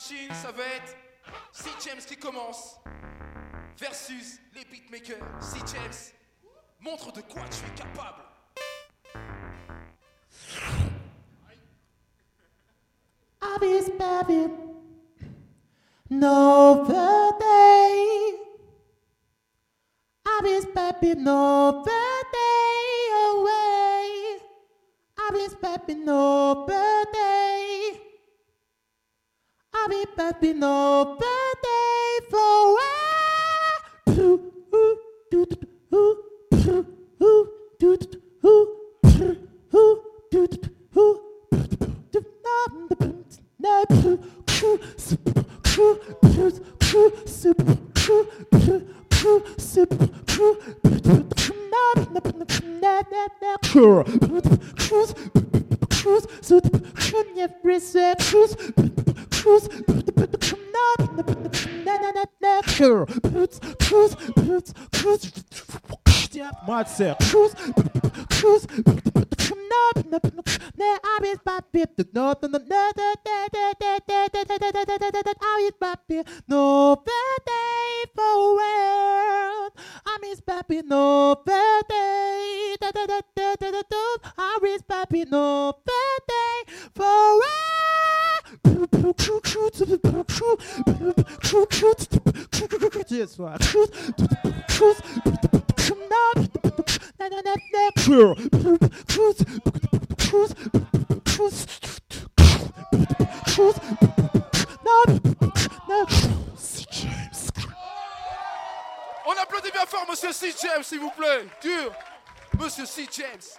machine, ça va être C. James qui commence versus les beatmakers. C. James, montre de quoi tu es capable. Obvious baby, no birthday. Obvious baby, no birthday away. Obvious baby, no birthday. Obvious baby, no birthday for Ooh, ooh, doo, doo, ooh, ooh, ooh, doo, doo, ooh, ooh, c'est no birthday for world. I miss Papi, no birthday. Da, da, da, da, da, da, da. I miss Papi, no birthday On applaudit bien fort Monsieur C. James, s'il vous plaît. Dur. Monsieur C. James.